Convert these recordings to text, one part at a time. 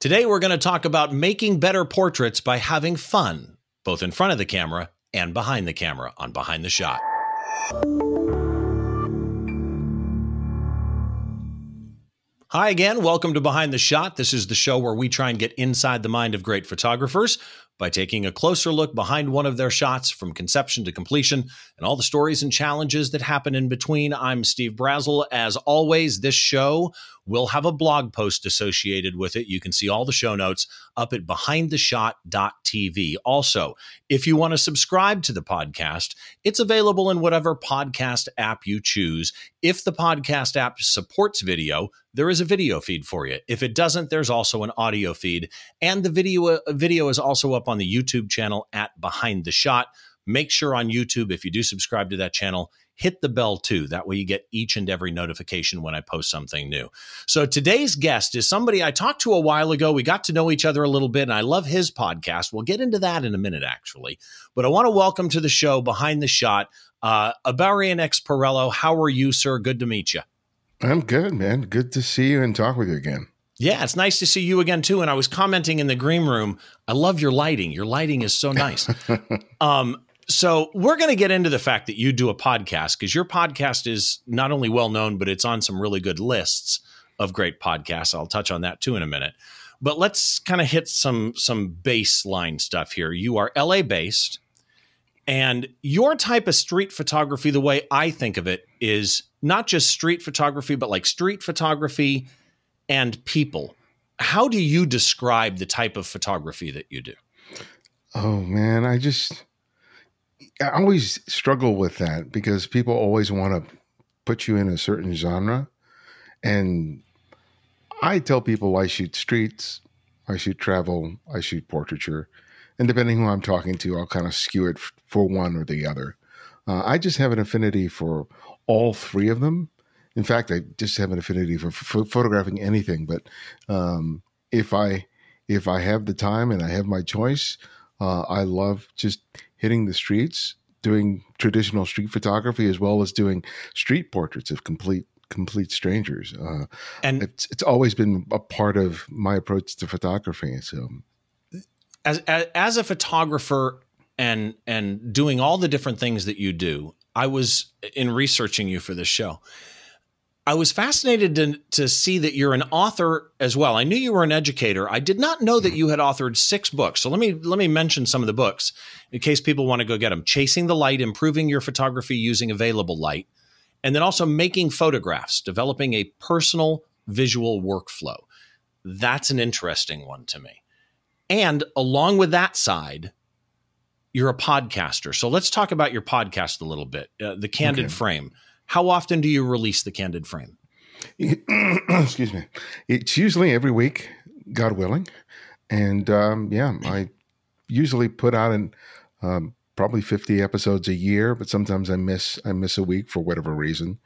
Today, we're going to talk about making better portraits by having fun, both in front of the camera and behind the camera on Behind the Shot. Hi again. Welcome to Behind the Shot. This is the show where we try and get inside the mind of great photographers by taking a closer look behind one of their shots from conception to completion and all the stories and challenges that happen in between. I'm Steve Brazill. As always, this show will have a blog post associated with it. You can see all the show notes up at behindtheshot.tv. Also, if you want to subscribe to the podcast, it's available in whatever podcast app you choose. If the podcast app supports video, there is a video feed for you. If it doesn't, there's also an audio feed, and the video video is also up on the YouTube channel at Behind the Shot. Make sure on YouTube if you do subscribe to that channel, hit the bell too. That way you get each and every notification when I post something new. So today's guest is somebody I talked to a while ago. We got to know each other a little bit, and I love his podcast. We'll get into that in a minute, actually. But I want to welcome to the show behind the shot, uh, Ibarionex Perello. How are you, sir? Good to meet you. I'm good, man. Good to see you and talk with you again. Yeah, it's nice to see you again too. And I was commenting in the green room. I love your lighting. Your lighting is so nice. um, so we're going to get into the fact that you do a podcast because your podcast is not only well known, but it's on some really good lists of great podcasts. I'll touch on that too in a minute. But let's kind of hit some some baseline stuff here. You are LA based, and your type of street photography, the way I think of it, is not just street photography, but like street photography and people. How do you describe the type of photography that you do? Oh man, I just I always struggle with that because people always want to put you in a certain genre. And I tell people I shoot streets, I shoot travel, I shoot portraiture. And depending who I'm talking to, I'll kind of skew it for one or the other. Uh, I just have an affinity for all three of them. In fact, I just have an affinity for, for photographing anything. But um, if I if I have the time and I have my choice, uh, I love just hitting the streets, doing traditional street photography as well as doing street portraits of complete complete strangers. Uh, and it's it's always been a part of my approach to photography. So, as, as as a photographer and and doing all the different things that you do, I was in researching you for this show. I was fascinated to, to see that you're an author as well. I knew you were an educator. I did not know that you had authored six books. So let me let me mention some of the books in case people want to go get them. Chasing the Light, Improving Your Photography Using Available Light, and then also Making Photographs, Developing a Personal Visual Workflow. That's an interesting one to me. And along with that side, you're a podcaster. So let's talk about your podcast a little bit. Uh, the Candid okay. Frame how often do you release the candid frame? Excuse me. It's usually every week, God willing. And um, yeah, I usually put out in um, probably 50 episodes a year, but sometimes I miss I miss a week for whatever reason.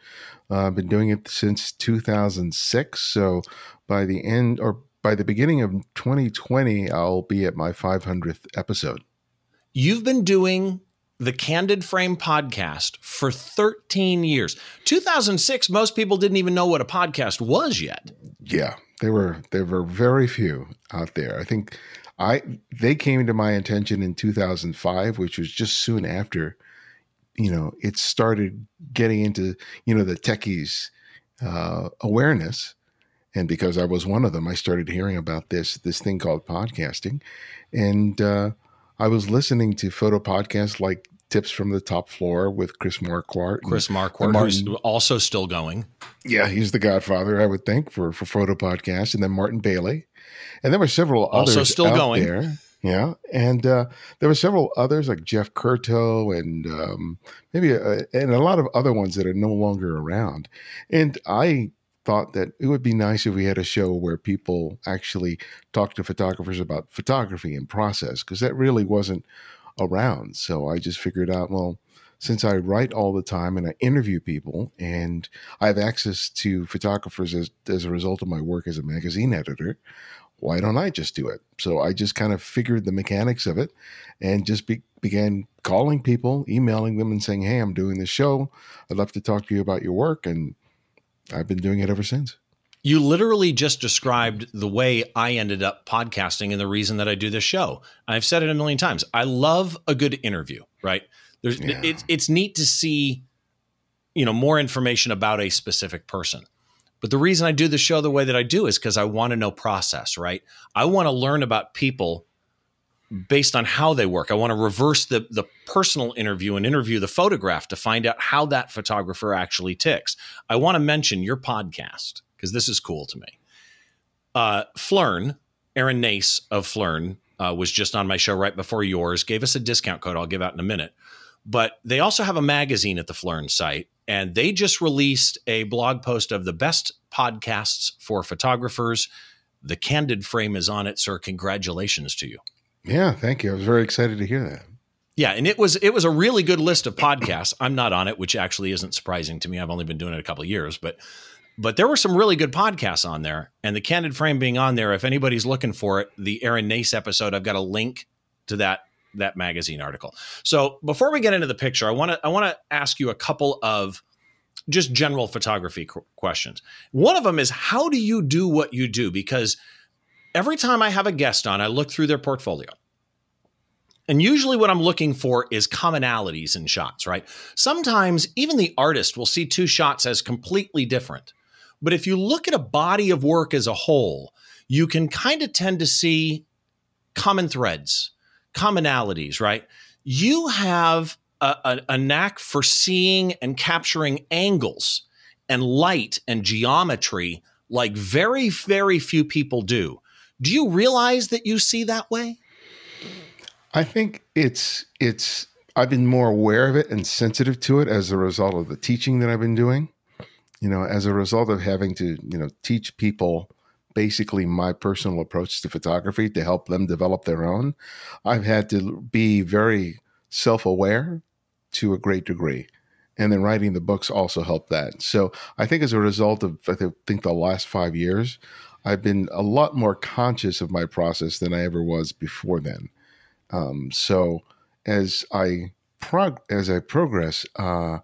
Uh, I've been doing it since 2006. So by the end or by the beginning of 2020, I'll be at my 500th episode. You've been doing the Candid Frame podcast for 13 years. 2006, most people didn't even know what a podcast was yet. Yeah, there were there were very few out there. I think I they came to my attention in 2005, which was just soon after you know it started getting into you know the techies uh, awareness and because I was one of them, I started hearing about this this thing called podcasting, and uh, I was listening to photo podcasts like Tips from the Top Floor with Chris Marquardt. Chris Marquardt, who's also still going. Yeah, he's the godfather, I would think, for, for photo Podcast. And then Martin Bailey. And there were several others also still going. there. Yeah, and uh, there were several others like Jeff Curto and um, maybe a, and a lot of other ones that are no longer around. And I thought that it would be nice if we had a show where people actually talk to photographers about photography and process because that really wasn't around. So I just figured out, well, since I write all the time and I interview people and I have access to photographers as, as a result of my work as a magazine editor, why don't I just do it? So I just kind of figured the mechanics of it and just be, began calling people, emailing them, and saying, Hey, I'm doing this show. I'd love to talk to you about your work. And I've been doing it ever since. You literally just described the way I ended up podcasting and the reason that I do this show. I've said it a million times. I love a good interview, right? There's yeah. it's it's neat to see you know more information about a specific person. But the reason I do the show the way that I do is because I want to know process, right? I want to learn about people based on how they work. I want to reverse the the personal interview and interview the photograph to find out how that photographer actually ticks. I want to mention your podcast because this is cool to me. Uh, Phlearn, Aaron Nace of Phlearn, uh, was just on my show right before yours. Gave us a discount code I'll give out in a minute. But they also have a magazine at the Phlearn site, and they just released a blog post of the best podcasts for photographers. The Candid Frame is on it, sir. Congratulations to you. Yeah, thank you. I was very excited to hear that. Yeah, and it was it was a really good list of podcasts. I'm not on it, which actually isn't surprising to me. I've only been doing it a couple of years, but but there were some really good podcasts on there. And the Candid Frame being on there, if anybody's looking for it, the Aaron Nace episode, I've got a link to that that magazine article. So before we get into the picture, I want to I want to ask you a couple of just general photography questions. One of them is how do you do what you do? Because every time I have a guest on, I look through their portfolio. And usually, what I'm looking for is commonalities in shots, right? Sometimes even the artist will see two shots as completely different. But if you look at a body of work as a whole, you can kind of tend to see common threads, commonalities, right? You have a, a, a knack for seeing and capturing angles and light and geometry like very, very few people do. Do you realize that you see that way? I think it's it's I've been more aware of it and sensitive to it as a result of the teaching that I've been doing. You know, as a result of having to, you know, teach people basically my personal approach to photography to help them develop their own. I've had to be very self-aware to a great degree. And then writing the books also helped that. So I think as a result of I think the last 5 years, I've been a lot more conscious of my process than I ever was before then. Um, so as I prog- as I progress, uh,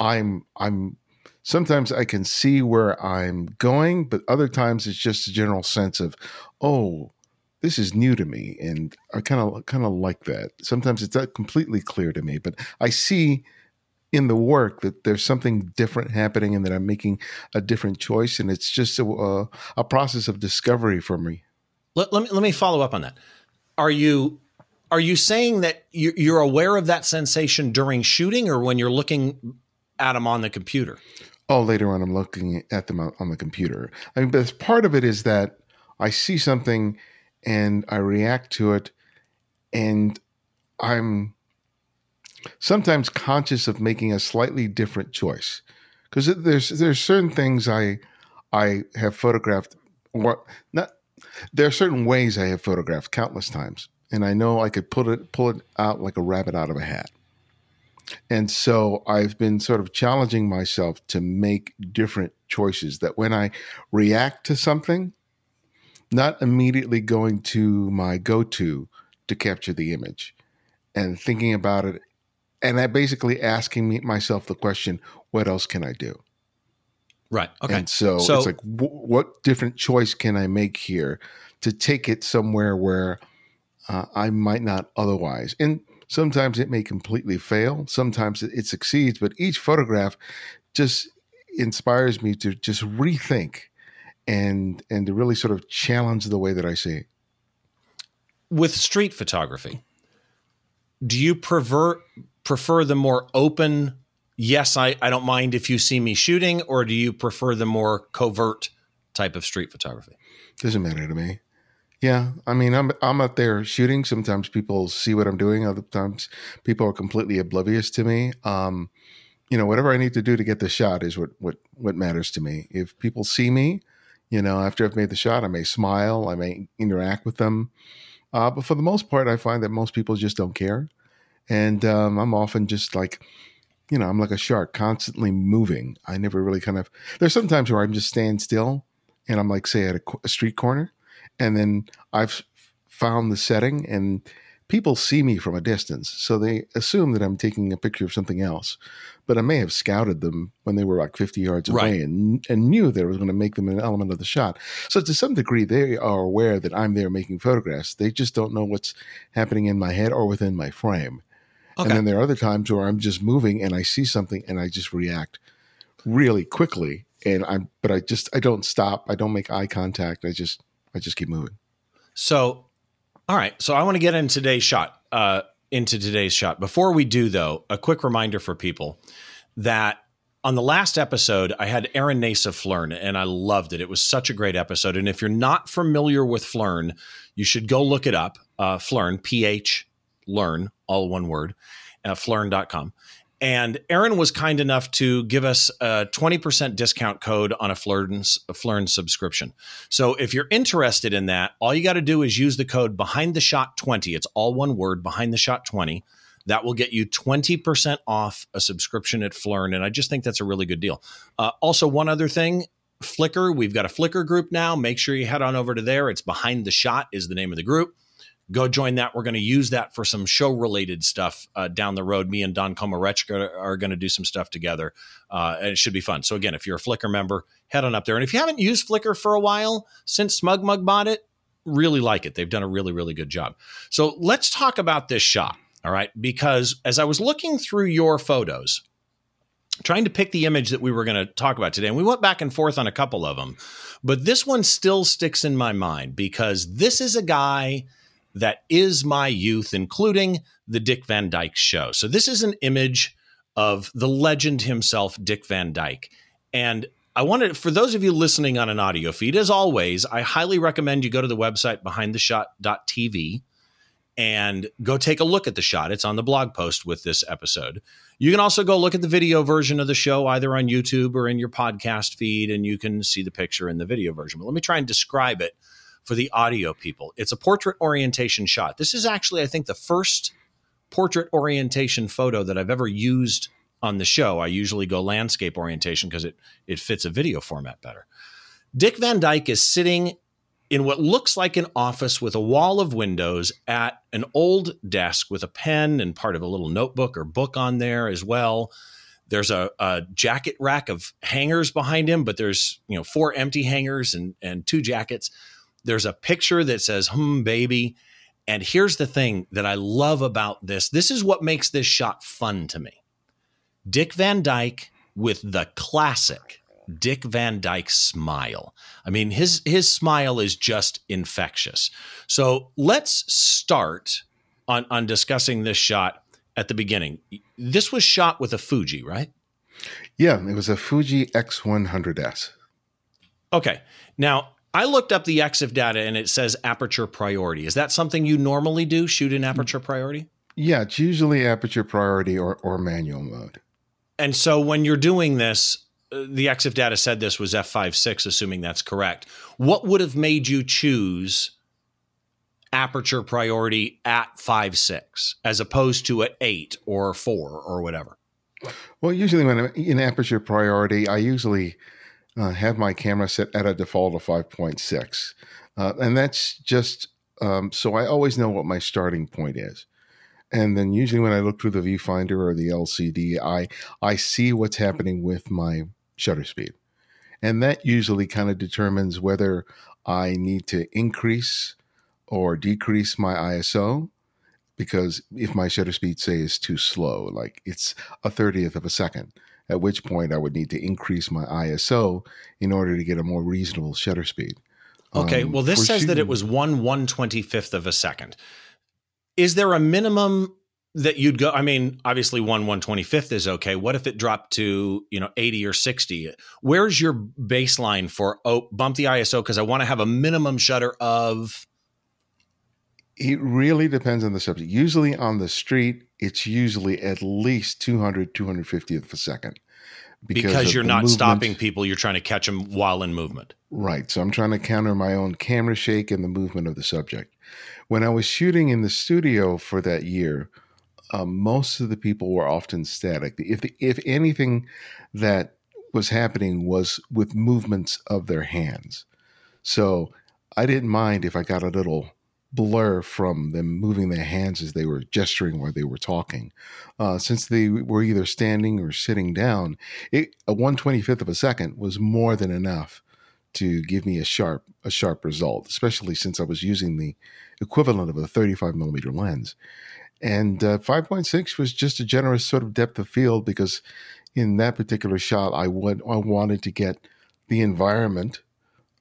I'm I'm sometimes I can see where I'm going, but other times it's just a general sense of, oh, this is new to me, and I kind of kind of like that. Sometimes it's not completely clear to me, but I see in the work that there's something different happening and that I'm making a different choice. And it's just a, a, a process of discovery for me. Let, let, me, let me follow up on that. Are you, are you saying that you're aware of that sensation during shooting or when you're looking at them on the computer? Oh, later on, I'm looking at them on the computer. I mean, but part of it is that I see something and I react to it and I'm sometimes conscious of making a slightly different choice because there's there's certain things I I have photographed or not there are certain ways I have photographed countless times and I know I could pull it pull it out like a rabbit out of a hat. And so I've been sort of challenging myself to make different choices that when I react to something, not immediately going to my go to to capture the image and thinking about it and I basically asking me myself the question, what else can I do? Right. Okay. And so, so it's like, w- what different choice can I make here to take it somewhere where uh, I might not otherwise? And sometimes it may completely fail. Sometimes it, it succeeds. But each photograph just inspires me to just rethink and and to really sort of challenge the way that I see. With street photography, do you prefer prefer the more open, yes, I, I don't mind if you see me shooting, or do you prefer the more covert type of street photography? Doesn't matter to me. Yeah, I mean, I'm I'm out there shooting. Sometimes people see what I'm doing. Other times, people are completely oblivious to me. Um, you know, whatever I need to do to get the shot is what what what matters to me. If people see me, you know, after I've made the shot, I may smile, I may interact with them, uh, but for the most part, I find that most people just don't care and um, I'm often just like, you know, I'm like a shark, constantly moving. I never really kind of. There's sometimes where I'm just staying still, and I'm like, say, at a, a street corner, and then I've found the setting, and people see me from a distance, so they assume that I'm taking a picture of something else. But I may have scouted them when they were like 50 yards away Right. and, and knew that I was going to make them an element of the shot. So to some degree, they are aware that I'm there making photographs. They just don't know what's happening in my head or within my frame. Okay. And then there are other times where I'm just moving and I see something and I just react really quickly. And I'm, but I just, I don't stop. I don't make eye contact. I just, I just keep moving. So, all right. So I want to get in today's shot. Uh, into today's shot. Before we do, though, a quick reminder for people that on the last episode, I had Aaron Nace of Phlearn, and I loved it. It was such a great episode. And if you're not familiar with Phlearn, you should go look it up. Uh, Phlearn, P H Learn, all one word, uh, phlearn.com. And Aaron was kind enough to give us a 20% discount code on a Phlearn subscription. So if you're interested in that, all you got to do is use the code behind the shot 20. It's all one word, behind the shot 20. That will get you 20% off a subscription at Phlearn. And I just think that's a really good deal. Uh, also, one other thing Flickr, we've got a Flickr group now. Make sure you head on over to there. It's Behind the Shot, is the name of the group. Go join that. We're going to use that for some show related stuff uh, down the road. Me and Don Komarechka are going to do some stuff together, uh, and it should be fun. So, again, if you're a Flickr member, head on up there. And if you haven't used Flickr for a while since SmugMug bought it, really like it. They've done a really, really good job. So, let's talk about this shot. All right. Because as I was looking through your photos, trying to pick the image that we were going to talk about today, and we went back and forth on a couple of them, but this one still sticks in my mind because this is a guy that is my youth, including the Dick Van Dyke show. So, this is an image of the legend himself, Dick Van Dyke. And I wanted, for those of you listening on an audio feed, as always, I highly recommend you go to the website behindtheshot.tv and go take a look at the shot. It's on the blog post with this episode. You can also go look at the video version of the show either on YouTube or in your podcast feed, and you can see the picture in the video version. But let me try and describe it for the audio people. It's a portrait orientation shot. This is actually, I think, the first portrait orientation photo that I've ever used on the show. I usually go landscape orientation because it it fits a video format better. Dick Van Dyke is sitting in what looks like an office with a wall of windows at an old desk with a pen and part of a little notebook or book on there as well. There's a, a jacket rack of hangers behind him, but there's you know four empty hangers and and two jackets. There's a picture that says "Hmm, baby," and here's the thing that I love about this. This is what makes this shot fun to me. Dick Van Dyke with the classic Dick Van Dyke smile. I mean, his his smile is just infectious. So let's start on on discussing this shot at the beginning. This was shot with a Fuji, right? Yeah, it was a Fuji X100S. Okay. Now I looked up the EXIF data and it says aperture priority. Is that something you normally do? Shoot in aperture priority? Yeah, it's usually aperture priority or, or manual mode. And so when you're doing this, uh, the EXIF data said this was f5.6, assuming that's correct. What would have made you choose aperture priority at 5.6 as opposed to at 8 or 4 or whatever? Well, usually when I'm in aperture priority, I usually uh, have my camera set at a default of 5.6. Uh, and that's just um, so I always know what my starting point is. And then usually when I look through the viewfinder or the LCD, I I see what's happening with my shutter speed. And that usually kind of determines whether I need to increase or decrease my ISO because if my shutter speed say is too slow, like it's a 30th of a second, at which point I would need to increase my ISO in order to get a more reasonable shutter speed. Okay, Um, well, this says that it was 1 125th of a second. Is there a minimum that you'd go? I mean, obviously, 1 125th is okay. What if it dropped to, you know, 80 or 60? Where's your baseline for, oh, bump the ISO because I want to have a minimum shutter of. It really depends on the subject. Usually on the street, it's usually at least 200, 250th of a second. Because, of you're not movement. stopping people, you're trying to catch them while in movement. Right. So I'm trying to counter my own camera shake and the movement of the subject. When I was shooting in the studio for that year, uh, most of the people were often static. If the, if anything that was happening was with movements of their hands, so I didn't mind if I got a little blur from them moving their hands as they were gesturing while they were talking. Uh, since they were either standing or sitting down, it, a 125th of a second was more than enough to give me a sharp a sharp result, especially since I was using the equivalent of a 35 millimeter lens. And uh, 5.6 was just a generous sort of depth of field because in that particular shot, I would I wanted to get the environment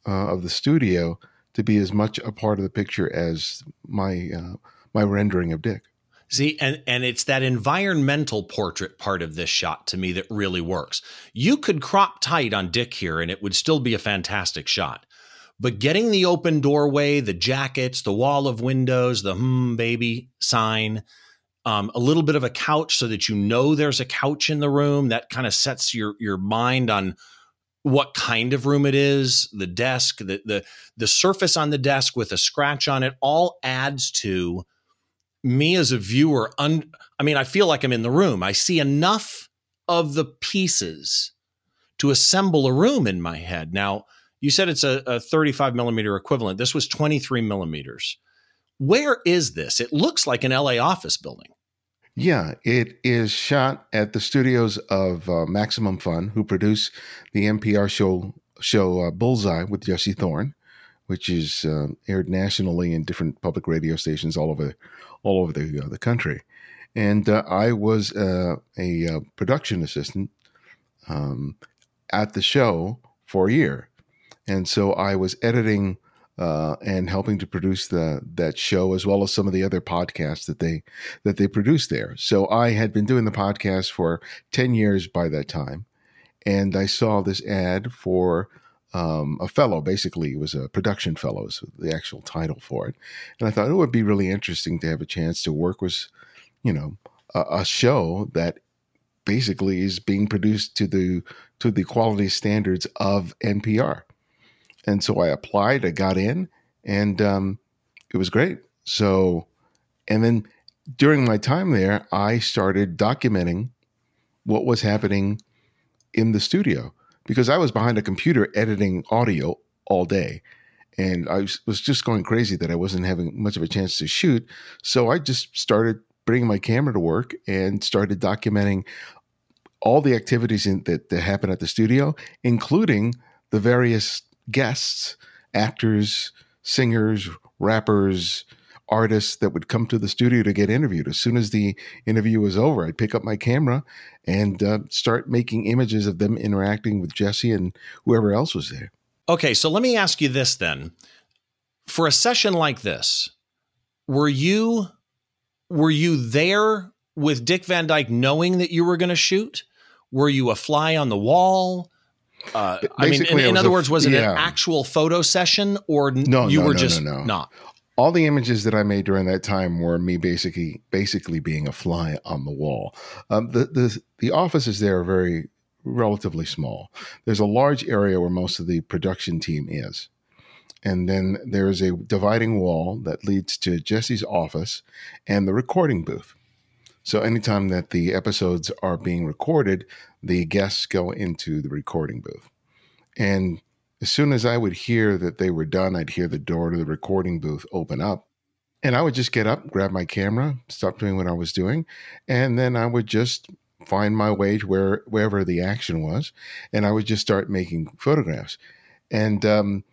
uh, of the studio to be as much a part of the picture as my uh, my rendering of Dick. See, and and it's that environmental portrait part of this shot to me that really works. You could crop tight on Dick here, and it would still be a fantastic shot. But getting the open doorway, the jackets, the wall of windows, the hmm baby sign, um, a little bit of a couch so that you know there's a couch in the room that kind of sets your your mind on what kind of room it is, the desk, the the the surface on the desk with a scratch on it all adds to me as a viewer un, I mean I feel like I'm in the room. I see enough of the pieces to assemble a room in my head. Now, you said it's a, a 35 millimeter equivalent. This was 23 millimeters. Where is this? It looks like an LA office building. Yeah, it is shot at the studios of uh, Maximum Fun, who produce the NPR show show uh, Bullseye with Jesse Thorn, which is uh, aired nationally in different public radio stations all over all over the uh, the country. And uh, I was uh, a production assistant um, at the show for a year, and so I was editing uh, and helping to produce the that show as well as some of the other podcasts that they that they produce there. So I had been doing the podcast for ten years by that time, and I saw this ad for um, a fellow. Basically, it was a production fellow, is the actual title for it. And I thought it would be really interesting to have a chance to work with, you know, a, a show that basically is being produced to the to the quality standards of NPR. And so I applied, I got in, and um, it was great. So, and then during my time there, I started documenting what was happening in the studio because I was behind a computer editing audio all day. And I was just going crazy that I wasn't having much of a chance to shoot. So I just started bringing my camera to work and started documenting all the activities in, that, that happen at the studio, including the various guests, actors, singers, rappers, artists that would come to the studio to get interviewed. As soon as the interview was over, I'd pick up my camera and uh, start making images of them interacting with Jesse and whoever else was there. Okay, so let me ask you this then. For a session like this, were you were you there with Dick Van Dyke knowing that you were going to shoot? Were you a fly on the wall? Uh, I mean, in, in other a, words, was it yeah. an actual photo session or no, you no, were no, just no, not? All the images that I made during that time were me basically basically being a fly on the wall. Um, the the the offices there are very relatively small. There's a large area where most of the production team is. And then there is a dividing wall that leads to Jesse's office and the recording booth. So anytime that the episodes are being recorded, the guests go into the recording booth. And as soon as I would hear that they were done, I'd hear the door to the recording booth open up. And I would just get up, grab my camera, stop doing what I was doing, and then I would just find my way to where wherever the action was, and I would just start making photographs. And um,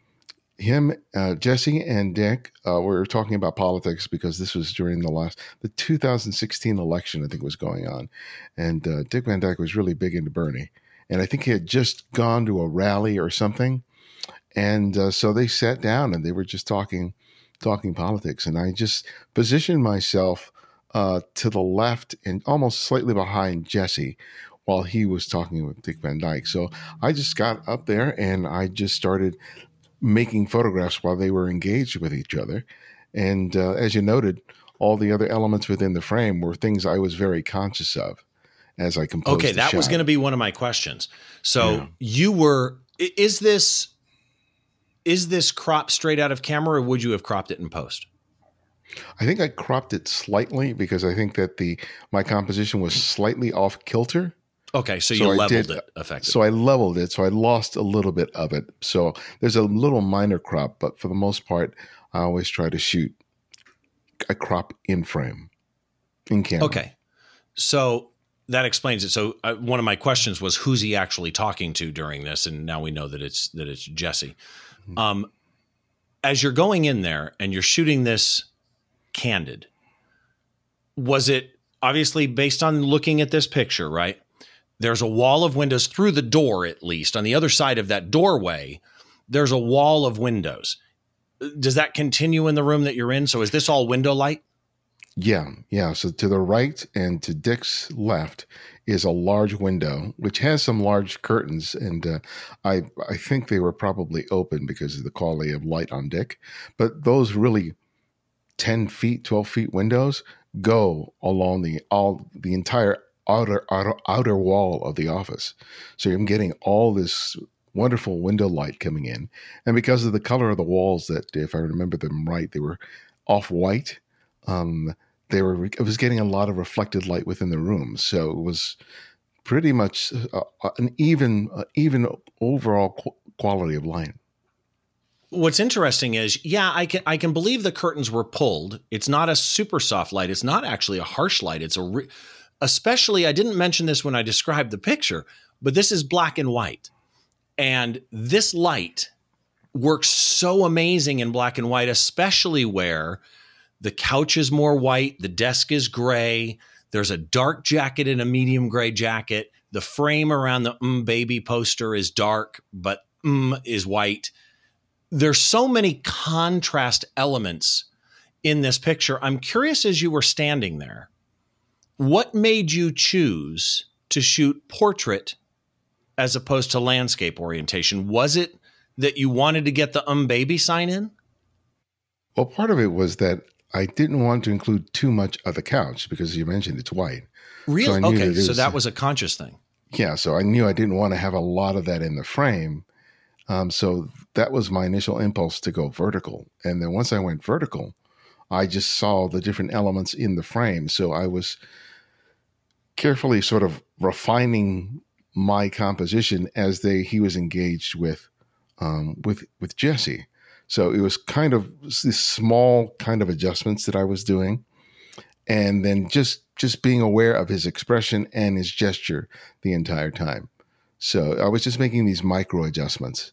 him, uh, Jesse, and Dick uh, were talking about politics because this was during the last the 2016 election. I think was going on, and uh, Dick Van Dyke was really big into Bernie, and I think he had just gone to a rally or something, and uh, so they sat down and they were just talking, talking politics, and I just positioned myself uh, to the left and almost slightly behind Jesse. While he was talking with Dick Van Dyke. So I just got up there and I just started making photographs while they were engaged with each other. And uh, as you noted, all the other elements within the frame were things I was very conscious of as I composed. Okay, that shot. was going to be one of my questions. So yeah. you were is this is this crop straight out of camera, or would you have cropped it in post? I think I cropped it slightly because I think that the my composition was slightly off kilter. Okay, so, so you I leveled did, it effectively. So I leveled it. So I lost a little bit of it. So there's a little minor crop, but for the most part, I always try to shoot a crop in frame, in camera. Okay, so that explains it. So uh, one of my questions was who's he actually talking to during this, and now we know that it's that it's Jesse. Mm-hmm. Um, as you're going in there and you're shooting this candid, was it obviously based on looking at this picture, right? There's a wall of windows through the door, at least on the other side of that doorway. There's a wall of windows. Does that continue in the room that you're in? So is this all window light? Yeah, yeah. So to the right and to Dick's left is a large window, which has some large curtains, and uh, I I think they were probably open because of the quality of light on Dick. But those really ten feet, twelve feet windows go along the all the entire outer outer outer wall of the office. So I'm getting all this wonderful window light coming in, and because of the color of the walls, that if I remember them right, they were off white. Um, they were it was getting a lot of reflected light within the room, so it was pretty much uh, uh an even uh, even overall qu- quality of light. What's interesting is, yeah, I can I can believe the curtains were pulled. It's not a super soft light. It's not actually a harsh light. It's a re- especially I didn't mention this when I described the picture, but this is black and white. And this light works so amazing in black and white, especially where the couch is more white, the desk is gray, there's a dark jacket and a medium gray jacket. The frame around the mm baby poster is dark, but mm is white. There's so many contrast elements in this picture. I'm curious as you were standing there, what made you choose to shoot portrait as opposed to landscape orientation? Was it that you wanted to get the um baby sign in? Well, part of it was that I didn't want to include too much of the couch because you mentioned it's white. Really? So okay, that so was, that was a conscious thing. Yeah, so I knew I didn't want to have a lot of that in the frame. Um, so that was my initial impulse to go vertical. And then once I went vertical, I just saw the different elements in the frame. So I was carefully sort of refining my composition as they he was engaged with um, with with Jesse. So it was kind of this small kind of adjustments that I was doing, and then just just being aware of his expression and his gesture the entire time. So I was just making these micro adjustments,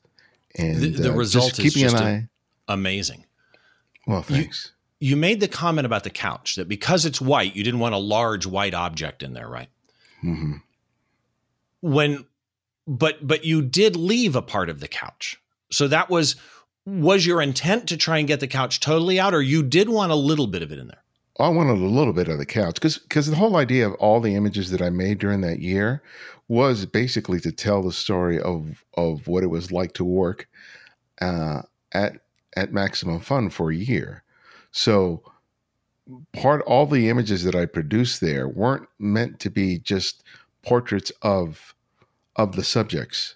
and the, the uh, result is just an eye. amazing. Well, thanks. You, made the comment about the couch that because it's white, you didn't want a large white object in there, right? Mm-hmm. When, but but you did leave a part of the couch, so that was was your intent to try and get the couch totally out, or you did want a little bit of it in there? I wanted a little bit of the couch because because the whole idea of all the images that I made during that year was basically to tell the story of of what it was like to work uh, at at Maximum Fun for a year. So part all the images that I produced there weren't meant to be just portraits of of the subjects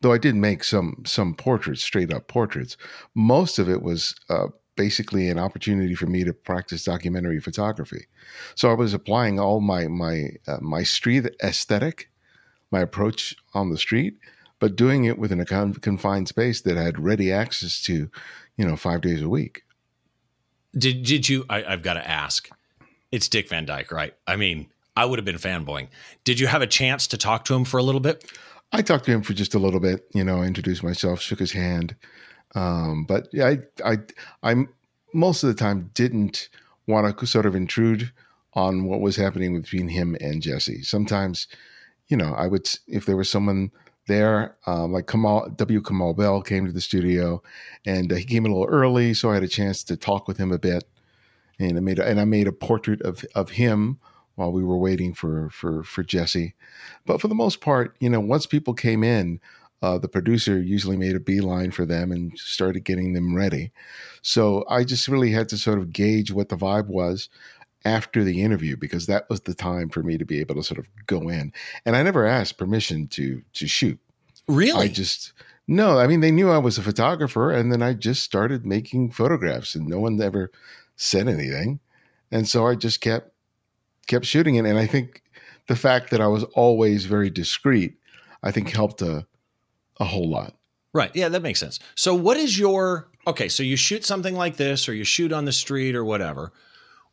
though I did make some some portraits, straight up portraits. Most of it was uh, basically an opportunity for me to practice documentary photography. So I was applying all my my uh, my street aesthetic, my approach on the street, but doing it within a confined space that had ready access to, you know, five days a week. Did did you? I, I've got to ask. It's Dick Van Dyke, right? I mean, I would have been fanboying. Did you have a chance to talk to him for a little bit? I talked to him for just a little bit, you know, I introduced myself, shook his hand. Um, but yeah, I, I, I most of the time didn't want to sort of intrude on what was happening between him and Jesse. Sometimes, you know, I would, if there was someone there, um, like Kamau, W. Kamau Bell came to the studio and uh, he came a little early. So I had a chance to talk with him a bit and I made, a, and I made a portrait of, of him while we were waiting for for for Jesse. But for the most part, you know, once people came in, uh, the producer usually made a beeline for them and started getting them ready. So I just really had to sort of gauge what the vibe was after the interview because that was the time for me to be able to sort of go in. And I never asked permission to to shoot. Really? I just no, I mean they knew I was a photographer and then I just started making photographs and no one ever said anything. And so I just kept kept shooting it. And I think the fact that I was always very discreet, I think helped a, a whole lot. Right. Yeah, that makes sense. So what is your okay, so you shoot something like this or you shoot on the street or whatever.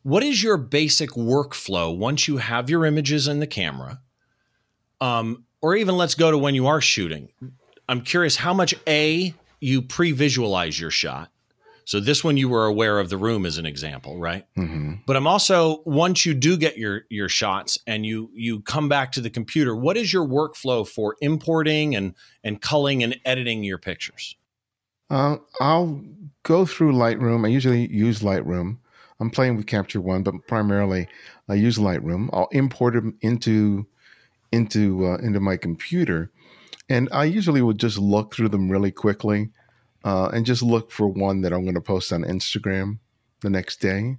What is your basic workflow once you have your images in the camera? Um, or even let's go to when you are shooting. I'm curious how much A, you pre visualize your shot. So this one you were aware of the room as an example, right? Mm-hmm. But I'm also once you do get your your shots and you you come back to the computer, what is your workflow for importing and and culling and editing your pictures? Uh, I'll go through Lightroom. I usually use Lightroom. I'm playing with Capture One, but primarily I use Lightroom. I'll import them into into uh, into my computer, and I usually would just look through them really quickly, uh, and just look for one that I'm going to post on Instagram the next day,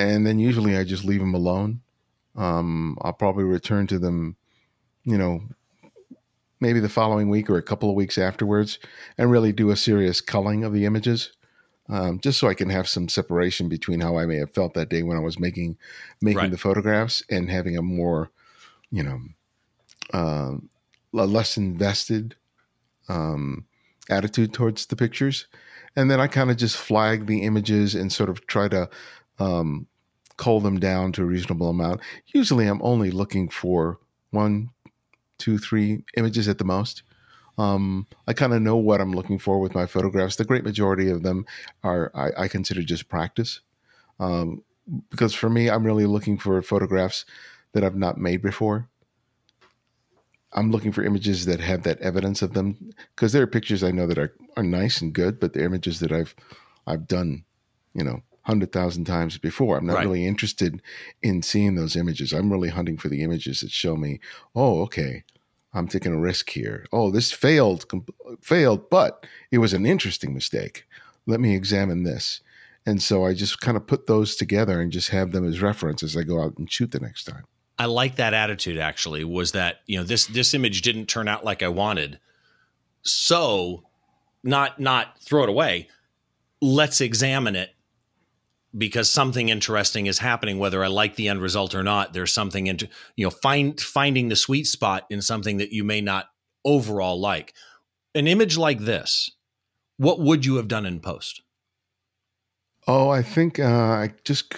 and then usually I just leave them alone. Um, I'll probably return to them, you know, maybe the following week or a couple of weeks afterwards, and really do a serious culling of the images um, just so I can have some separation between how I may have felt that day when I was making making Right. the photographs and having a more, you know, um, a less invested um, attitude towards the pictures. And then I kind of just flag the images and sort of try to um, cull them down to a reasonable amount. Usually, I'm only looking for one, two, three images at the most. Um, I kind of know what I'm looking for with my photographs. The great majority of them are I, I consider just practice, um, because for me, I'm really looking for photographs that I've not made before. I'm looking for images that have that evidence of them, because there are pictures I know that are, are nice and good, but they're images that I've I've done, you know, hundred thousand times before. I'm not Right. really interested in seeing those images. I'm really hunting for the images that show me, oh, okay, I'm taking a risk here. Oh, this failed, com- failed, but it was an interesting mistake. Let me examine this. And so I just kind of put those together and just have them as reference as I go out and shoot the next time. I like that attitude actually was that, you know, this this image didn't turn out like I wanted. So not not throw it away. Let's examine it because something interesting is happening whether I like the end result or not. There's something into, you know, find finding the sweet spot in something that you may not overall like. An image like this, what would you have done in post? Oh, I think uh, I just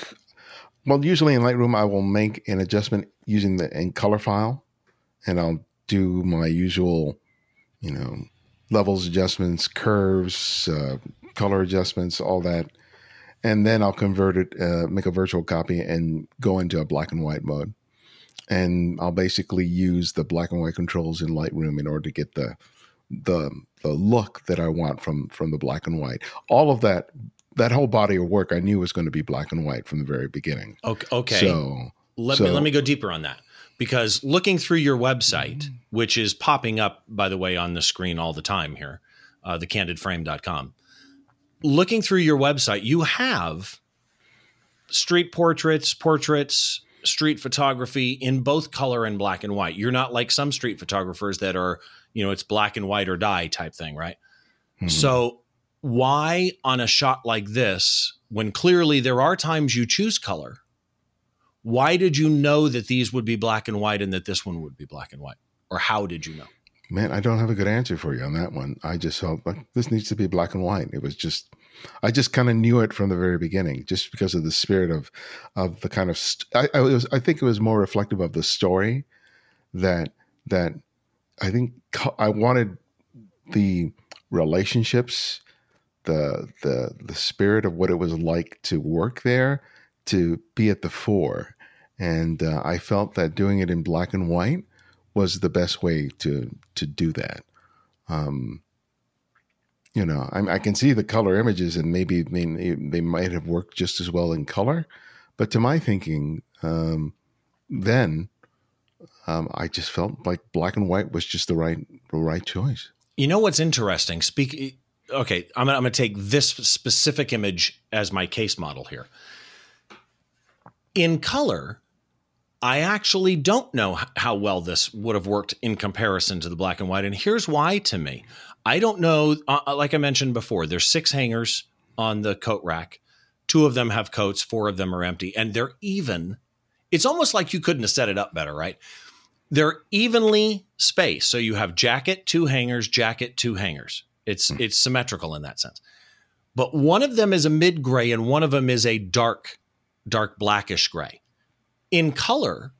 well, usually in Lightroom I will make an adjustment using the in color file, and I'll do my usual, you know, levels adjustments, curves, uh, color adjustments, all that, and then I'll convert it, uh, make a virtual copy, and go into a black and white mode, and I'll basically use the black and white controls in Lightroom in order to get the the the look that I want from from the black and white. All of that that whole body of work I knew was going to be black and white from the very beginning. Okay. okay. So let me let me go deeper on that because looking through your website which is popping up by the way on the screen all the time here uh, thecandidframe.com looking through your website you have street portraits portraits street photography in both color and black and white you're not like some street photographers that are you know it's black and white or die type thing right mhm. so why on a shot like this, when clearly there are times you choose color, why did you know that these would be black and white and that this one would be black and white? Or how did you know? Man, I don't have a good answer for you on that one. I just felt like this needs to be black and white. It was just I just kind of knew it from the very beginning, just because of the spirit of of the kind of st- I, I was I think it was more reflective of the story that that I think I wanted the relationships, the the the spirit of what it was like to work there to be at the fore, and uh, I felt that doing it in black and white was the best way to to do that. Um, you know, I, I can see the color images, and maybe they, they might have worked just as well in color, but to my thinking, um, then um, I just felt like black and white was just the right the right choice. You know what's interesting? Speak. Okay, I'm gonna, I'm gonna take this specific image as my case model here. In color, I actually don't know how well this would have worked in comparison to the black and white, and here's why. To me, I don't know. Uh, like I mentioned before, there's six hangers on the coat rack. Two of them have coats. Four of them are empty, and they're even. It's almost like you couldn't have set it up better, right? they're evenly spaced. So you have jacket, two hangers, jacket, two hangers. It's it's symmetrical in that sense. But one of them is a mid gray and one of them is a dark dark blackish gray. In color,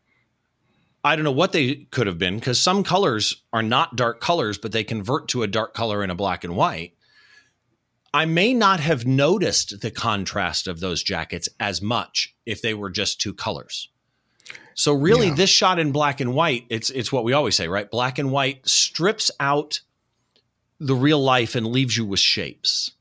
I don't know what they could have been because some colors are not dark colors, but they convert to a dark color in a black and white. I may not have noticed the contrast of those jackets as much if they were just two colors. So really yeah. this shot in black and white, it's it's what we always say, right? Black and white strips out the real life and leaves you with shapes.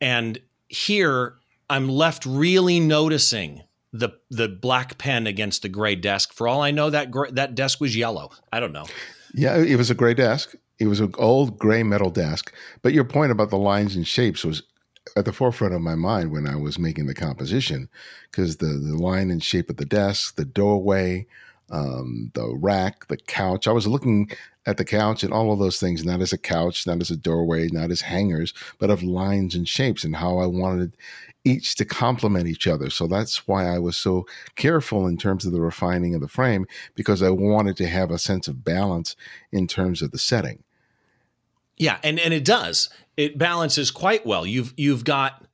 And here I'm left really noticing the the black pen against the gray desk. For all I know, that gray, that desk was yellow. I don't know. Yeah, it was a gray desk. It was an old gray metal desk. But your point about the lines and shapes was at the forefront of my mind when I was making the composition, because the the line and shape of the desk, the doorway, um, the rack, the couch. I was looking at the couch and all of those things, not as a couch, not as a doorway, not as hangers, but of lines and shapes and how I wanted each to complement each other. So that's why I was so careful in terms of the refining of the frame because I wanted to have a sense of balance in terms of the setting. Yeah, and and it does. It balances quite well. You've you've got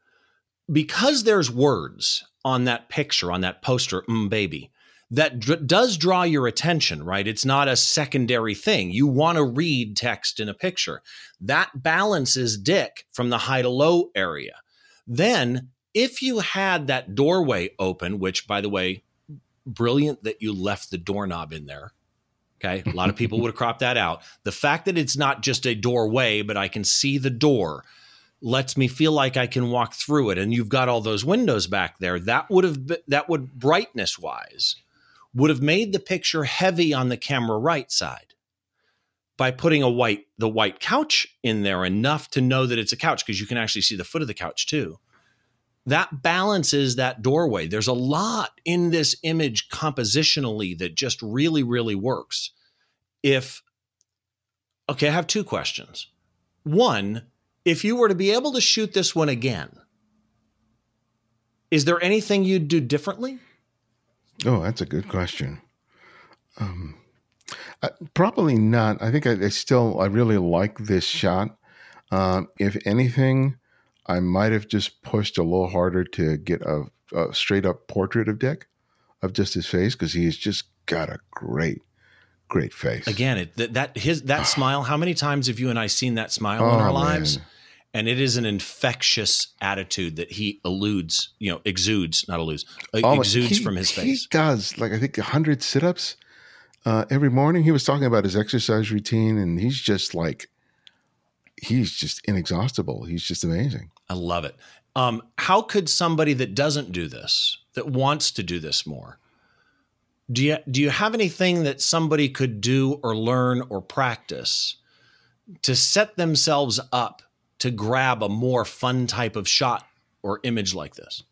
because there's words on that picture on that poster, mm, baby that d- does draw your attention, right? It's not a secondary thing. You want to read text in a picture. That balances Dick from the high to low area. Then, if you had that doorway open, which by the way, brilliant that you left the doorknob in there. Okay. A lot of people would have cropped that out. The fact that it's not just a doorway, but I can see the door lets me feel like I can walk through it. And you've got all those windows back there. That would have been, that would brightness wise would have made the picture heavy on the camera right side by putting a white the white couch in there enough to know that it's a couch because you can actually see the foot of the couch too that balances that doorway there's a lot in this image compositionally that just really really works if okay i have two questions one if you were to be able to shoot this one again is there anything you'd do differently Oh, that's a good question. Um, probably not. I think I, I, still I really like this shot. Um, if anything, I might have just pushed a little harder to get a, a straight up portrait of Dick, of just his face, because he's just got a great, great face. Again, it, that, that his that smile. How many times have you and I seen that smile oh, in our lives? Man and it is an infectious attitude that he eludes, you know, exudes, not eludes, oh, exudes he, from his face. He does like I think hundred sit-ups uh, every morning. He was talking about his exercise routine, and he's just like, he's just inexhaustible. He's just amazing. I love it. Um, how could somebody that doesn't do this, that wants to do this more, do you do you have anything that somebody could do or learn or practice to set themselves up to grab a more fun type of shot or image like this?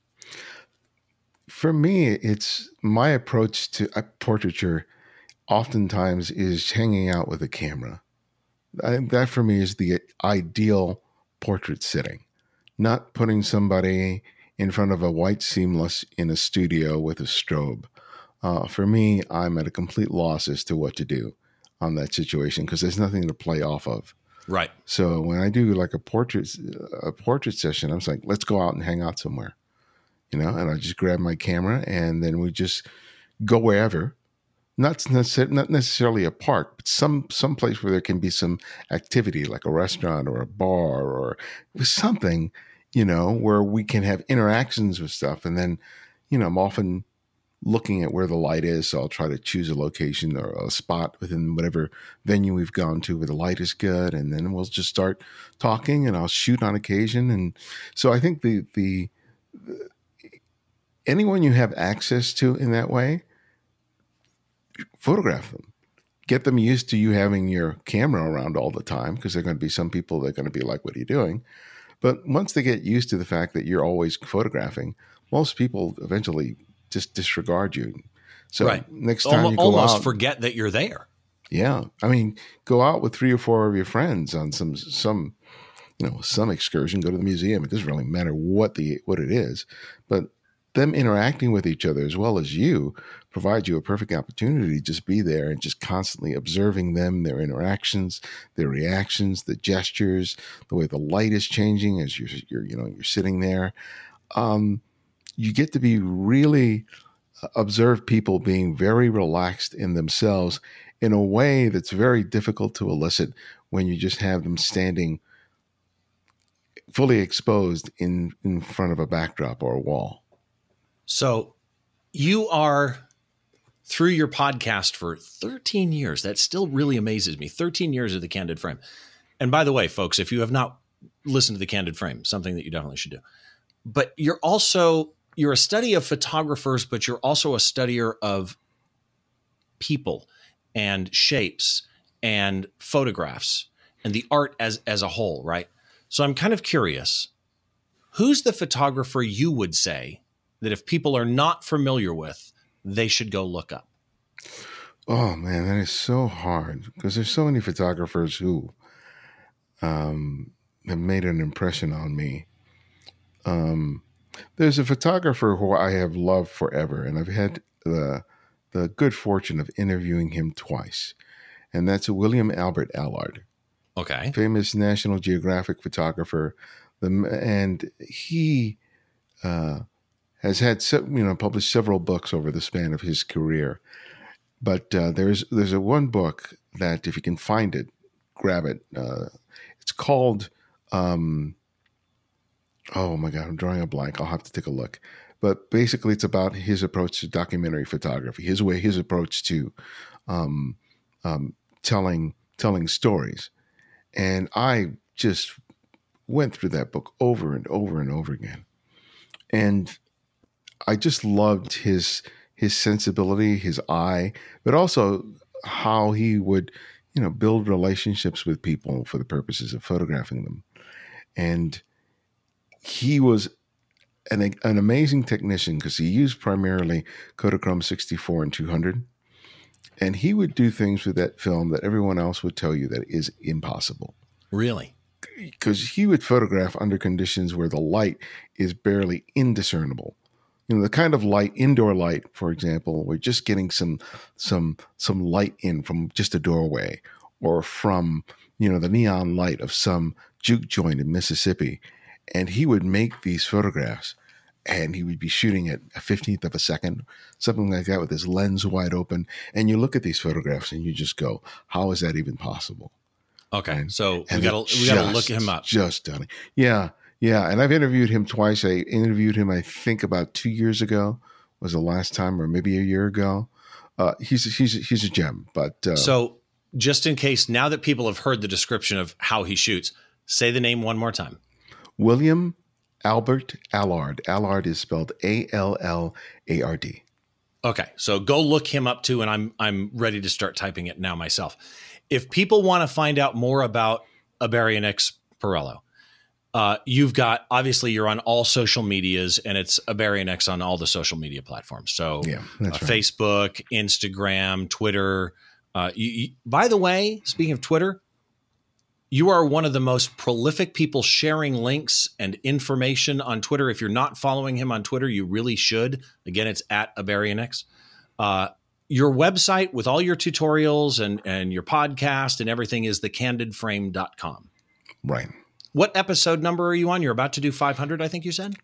For me, it's my approach to portraiture oftentimes is hanging out with a camera. I, that for me is the ideal portrait sitting, not putting somebody in front of a white seamless in a studio with a strobe. Uh, for me, I'm at a complete loss as to what to do on that situation because there's nothing to play off of. Right. So when I do like a portrait a portrait session, I'm like, let's go out and hang out somewhere, you know. And I just grab my camera and then we just go wherever, not necessarily not necessarily a park, but some some place where there can be some activity, like a restaurant or a bar or something, you know, where we can have interactions with stuff. And then, you know, I'm often looking at where the light is. So I'll try to choose a location or a spot within whatever venue we've gone to where the light is good, and then we'll just start talking, and I'll shoot on occasion. And so I think the the, the anyone you have access to in that way, photograph them. Get them used to you having your camera around all the time because there are going to be some people that are going to be like, "What are you doing?" But once they get used to the fact that you're always photographing, most people eventually just disregard you. So right. next time almost, you go almost out, forget that you're there. Yeah, I mean, go out with three or four of your friends on some some you know some excursion. Go to the museum. It doesn't really matter what the what it is, but them interacting with each other as well as you provide you a perfect opportunity to just be there and just constantly observing them, their interactions, their reactions, the gestures, the way the light is changing as you're, you're you know you're sitting there. Um, you get to be really uh, observe people being very relaxed in themselves in a way that's very difficult to elicit when you just have them standing fully exposed in in front of a backdrop or a wall. So you are through your podcast for 13 years. That still really amazes me. 13 years of the Candid Frame. And by the way, folks, if you have not listened to the Candid Frame, something that you definitely should do. But you're also you're a study of photographers, but you're also a studier of people and shapes and photographs and the art as as a whole, right? So I'm kind of curious, who's the photographer you would say that if people are not familiar with, they should go look up? Oh man, that is so hard because there's so many photographers who um, have made an impression on me. Um, there's a photographer who I have loved forever, and I've had the the good fortune of interviewing him twice, and that's William Albert Allard. Okay, famous National Geographic photographer, the and he uh, has had you know published several books over the span of his career. But uh, there's there's a one book that if you can find it, grab it. Uh, it's called um, oh my god, I'm drawing a blank. I'll have to take a look. But basically, it's about his approach to documentary photography, his way, his approach to um, um, telling telling stories. And I just went through that book over and over and over again, and I just loved his his sensibility, his eye, but also how he would, you know, build relationships with people for the purposes of photographing them. And he was an, an amazing technician because he used primarily Kodachrome 64 and 200. And he would do things with that film that everyone else would tell you that is impossible. Really? Because he would photograph under conditions where the light is barely indiscernible. You know, the kind of light, indoor light, for example, we're just getting some some some light in from just a doorway or from, you know, the neon light of some juke joint in Mississippi and he would make these photographs and he would be shooting at a 15th of a second, something like that with his lens wide open. And you look at these photographs and you just go, how is that even possible? Okay. And, so we got to we got to look him up. Just done it Yeah. Yeah. And I've interviewed him twice. I interviewed him, I think about two years ago was the last time, or maybe a year ago. Uh, he's, he's, he's a gem, but, uh, so just in case now that people have heard the description of how he shoots, say the name one more time. William Albert Allard. Allard is spelled A L L A R D. Okay, so go look him up too, and I'm I'm ready to start typing it now myself. If people want to find out more about Ibarionex Perello, uh, you've got obviously you're on all social medias, and it's a Ibarionex on all the social media platforms. So yeah, uh, right. Facebook, Instagram, Twitter. Uh, you, you, by the way, speaking of Twitter, you are one of the most prolific people sharing links and information on Twitter. If you're not following him on Twitter, you really should. Again, it's at Ibarionex. Uh, your website with all your tutorials and, and your podcast and everything is thecandidframe.com. Right. What episode number are you on? You're about to do 500, I think you said?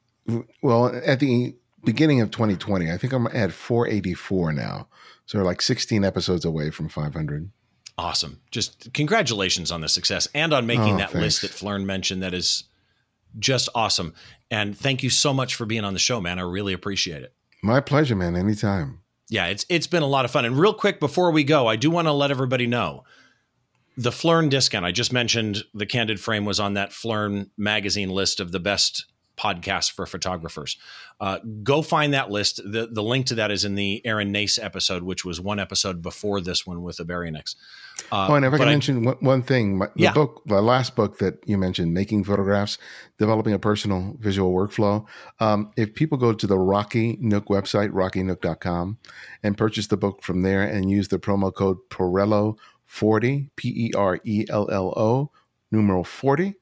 Well, at the beginning of 2020, I think I'm at 484 now. So we're like 16 episodes away from 500. Awesome. Just congratulations on the success and on making oh, that thanks. list that Phlearn mentioned. That is just awesome. And thank you so much for being on the show, man. I really appreciate it. My pleasure, man. Anytime. Yeah, it's it's been a lot of fun. And real quick before we go, I do want to let everybody know the Phlearn discount. I just mentioned the Candid Frame was on that Phlearn magazine list of the best podcasts for photographers. Uh, go find that list. The, the link to that is in the Aaron Nace episode, which was one episode before this one with Ibarionex. Uh, oh, and if I can I, mention one, one thing, my, the yeah. book, the last book that you mentioned, Making Photographs, Developing a Personal Visual Workflow. Um, if people go to the Rocky Nook website, rockynook.com, and purchase the book from there and use the promo code Perello40, P E R E L L O, numeral 40,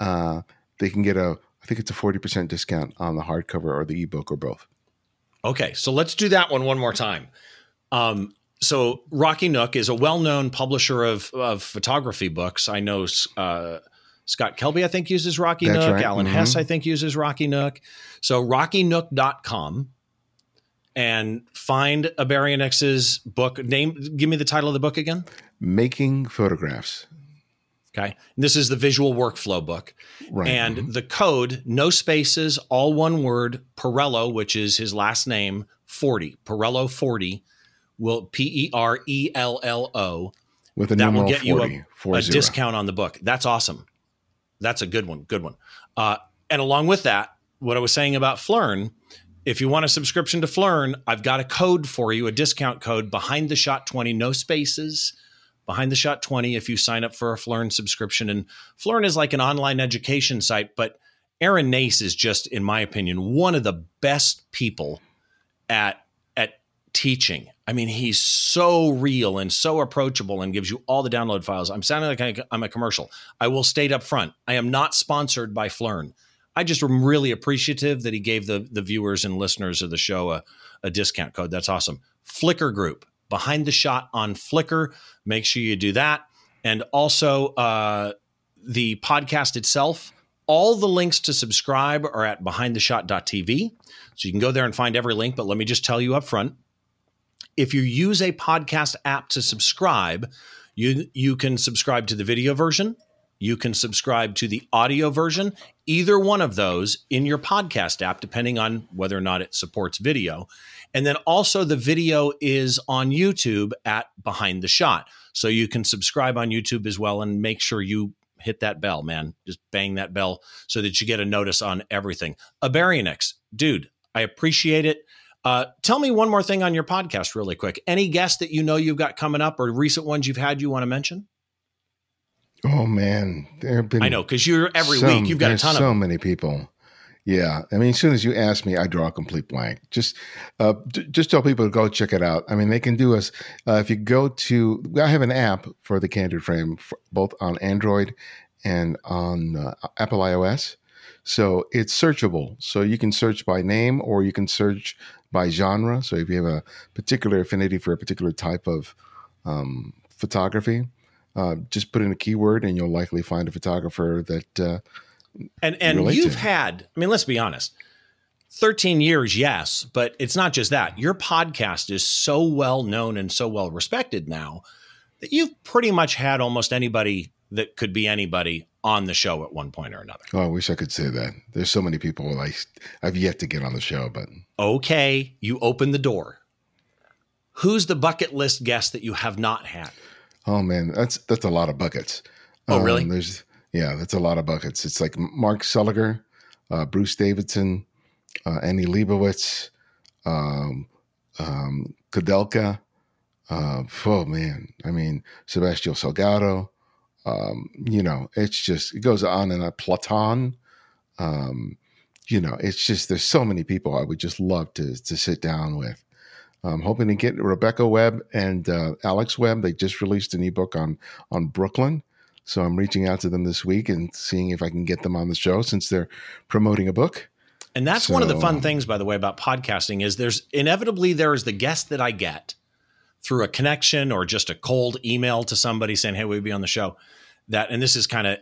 uh, they can get a, I think it's a 40% discount on the hardcover or the ebook or both. Okay, so let's do that one one more time. Um, so Rocky Nook is a well-known publisher of, of photography books. I know uh, Scott Kelby, I think, uses Rocky That's Nook. right. Alan Mhm. Hess, I think, uses Rocky Nook. So rockynook.com and find Ibarionex's book. Name, give me the title of the book again. Making photographs. Okay. And this is the visual workflow book. Right. And Mhm. the code, no spaces, all one word, Perello, which is his last name, 40, Perello 40, will P E R E L L O, with a that will get you a- four a discount on the book. That's awesome. That's a good one. Good one. Uh, and along with that, what I was saying about Phlearn, if you want a subscription to Phlearn, I've got a code for you, a discount code behind the shot 20, no spaces. Behind the shot 20 if you sign up for a Phlearn subscription. And Phlearn is like an online education site, but Aaron Nace is just, in my opinion, one of the best people at at teaching. I mean, he's so real and so approachable and gives you all the download files. I'm sounding like I'm a commercial. I will state up front. I am not sponsored by Phlearn. I just am really appreciative that he gave the the viewers and listeners of the show a, a discount code. That's awesome. Flickr group behind the shot on Flickr. Make sure you do that. And also uh, the podcast itself. All the links to subscribe are at behindtheshot.tv. So you can go there and find every link. But let me just tell you up front if you use a podcast app to subscribe, you you can subscribe to the video version, you can subscribe to the audio version, either one of those in your podcast app depending on whether or not it supports video. And then also the video is on YouTube at Behind the Shot. So you can subscribe on YouTube as well and make sure you hit that bell, man. Just bang that bell so that you get a notice on everything. Ibarionex, dude, I appreciate it. Uh, tell me one more thing on your podcast, really quick. Any guests that you know you've got coming up or recent ones you've had you want to mention? Oh man, there have been. I know because you're every so- week. You've got a ton so of. many people. Yeah, I mean, as soon as you ask me, I draw a complete blank. Just, uh, j- just tell people to go check it out. I mean, they can do us uh, if you go to. I have an app for the Candid Frame, f both on Android and on uh, Apple iOS. So it's searchable. So you can search by name or you can search by genre. So if you have a particular affinity for a particular type of um, photography, uh, just put in a keyword and you'll likely find a photographer that. And and you've to. had. I mean, let's be honest. 13 years, yes, but it's not just that. Your podcast is so well known and so well respected now that you've pretty much had almost anybody that could be anybody on the show at one point or another. Oh, I wish I could say that. There's so many people I, I've yet to get on the show, but Okay, you open the door. Who's the bucket list guest that you have not had? oh man, that's that's a lot of buckets. Oh, really? Um, there's yeah, that's a lot of buckets. It's like Mark Seliger, uh, Bruce Davidson, uh, Annie Leibovitz, um, um. Uh, oh man, I mean Sebastião Salgado. Um, you know, it's just it goes on and on. Platon. Um, you know, it's just there's so many people I would just love to to sit down with. I'm hoping to get Rebecca Webb and uh, Alex Webb. They just released an ebook on on Brooklyn, so I'm reaching out to them this week and seeing if I can get them on the show since they're promoting a book. And that's one of the fun things, by the way, about podcasting is there's inevitably there is the guest that I get through a connection or just a cold email to somebody saying, "Hey, we'd be on the show." That and this is kind of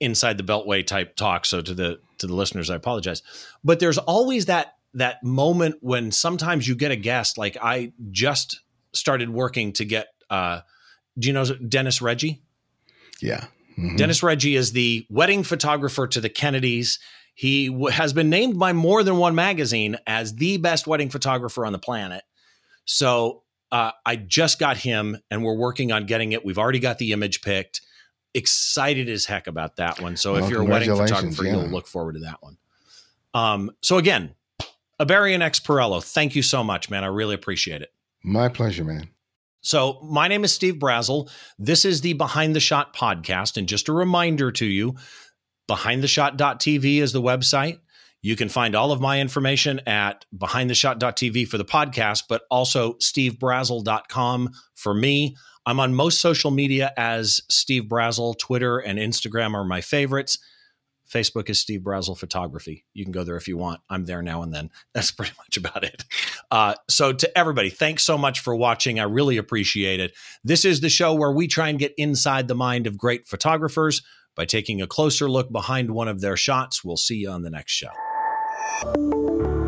inside the beltway type talk. So to the to the listeners, I apologize, but there's always that that moment when sometimes you get a guest. Like I just started working to get. uh Do you know Denis Reggie? Yeah, Mhm. Denis Reggie is the wedding photographer to the Kennedys. He w- has been named by more than one magazine as the best wedding photographer on the planet. So uh, I just got him, and we're working on getting it. We've already got the image picked. Excited as heck about that one. So if you're a wedding photographer, yeah. you'll look forward to that one. Um, so again, Ibarionex Perello, thank you so much, man. I really appreciate it. my pleasure, man. So, my name is Steve Brazill. This is the Behind the Shot podcast. And just a reminder to you behindtheshot.tv is the website. You can find all of my information at behindtheshot.tv for the podcast, but also stevebrazill.com for me. I'm on most social media as Steve Brazill. Twitter and Instagram are my favorites. Facebook is Steve Brazill Photography. You can go there if you want. I'm there now and then. That's pretty much about it. Uh, so, to everybody, thanks so much for watching. I really appreciate it. This is the show where we try and get inside the mind of great photographers by taking a closer look behind one of their shots. We'll see you on the next show.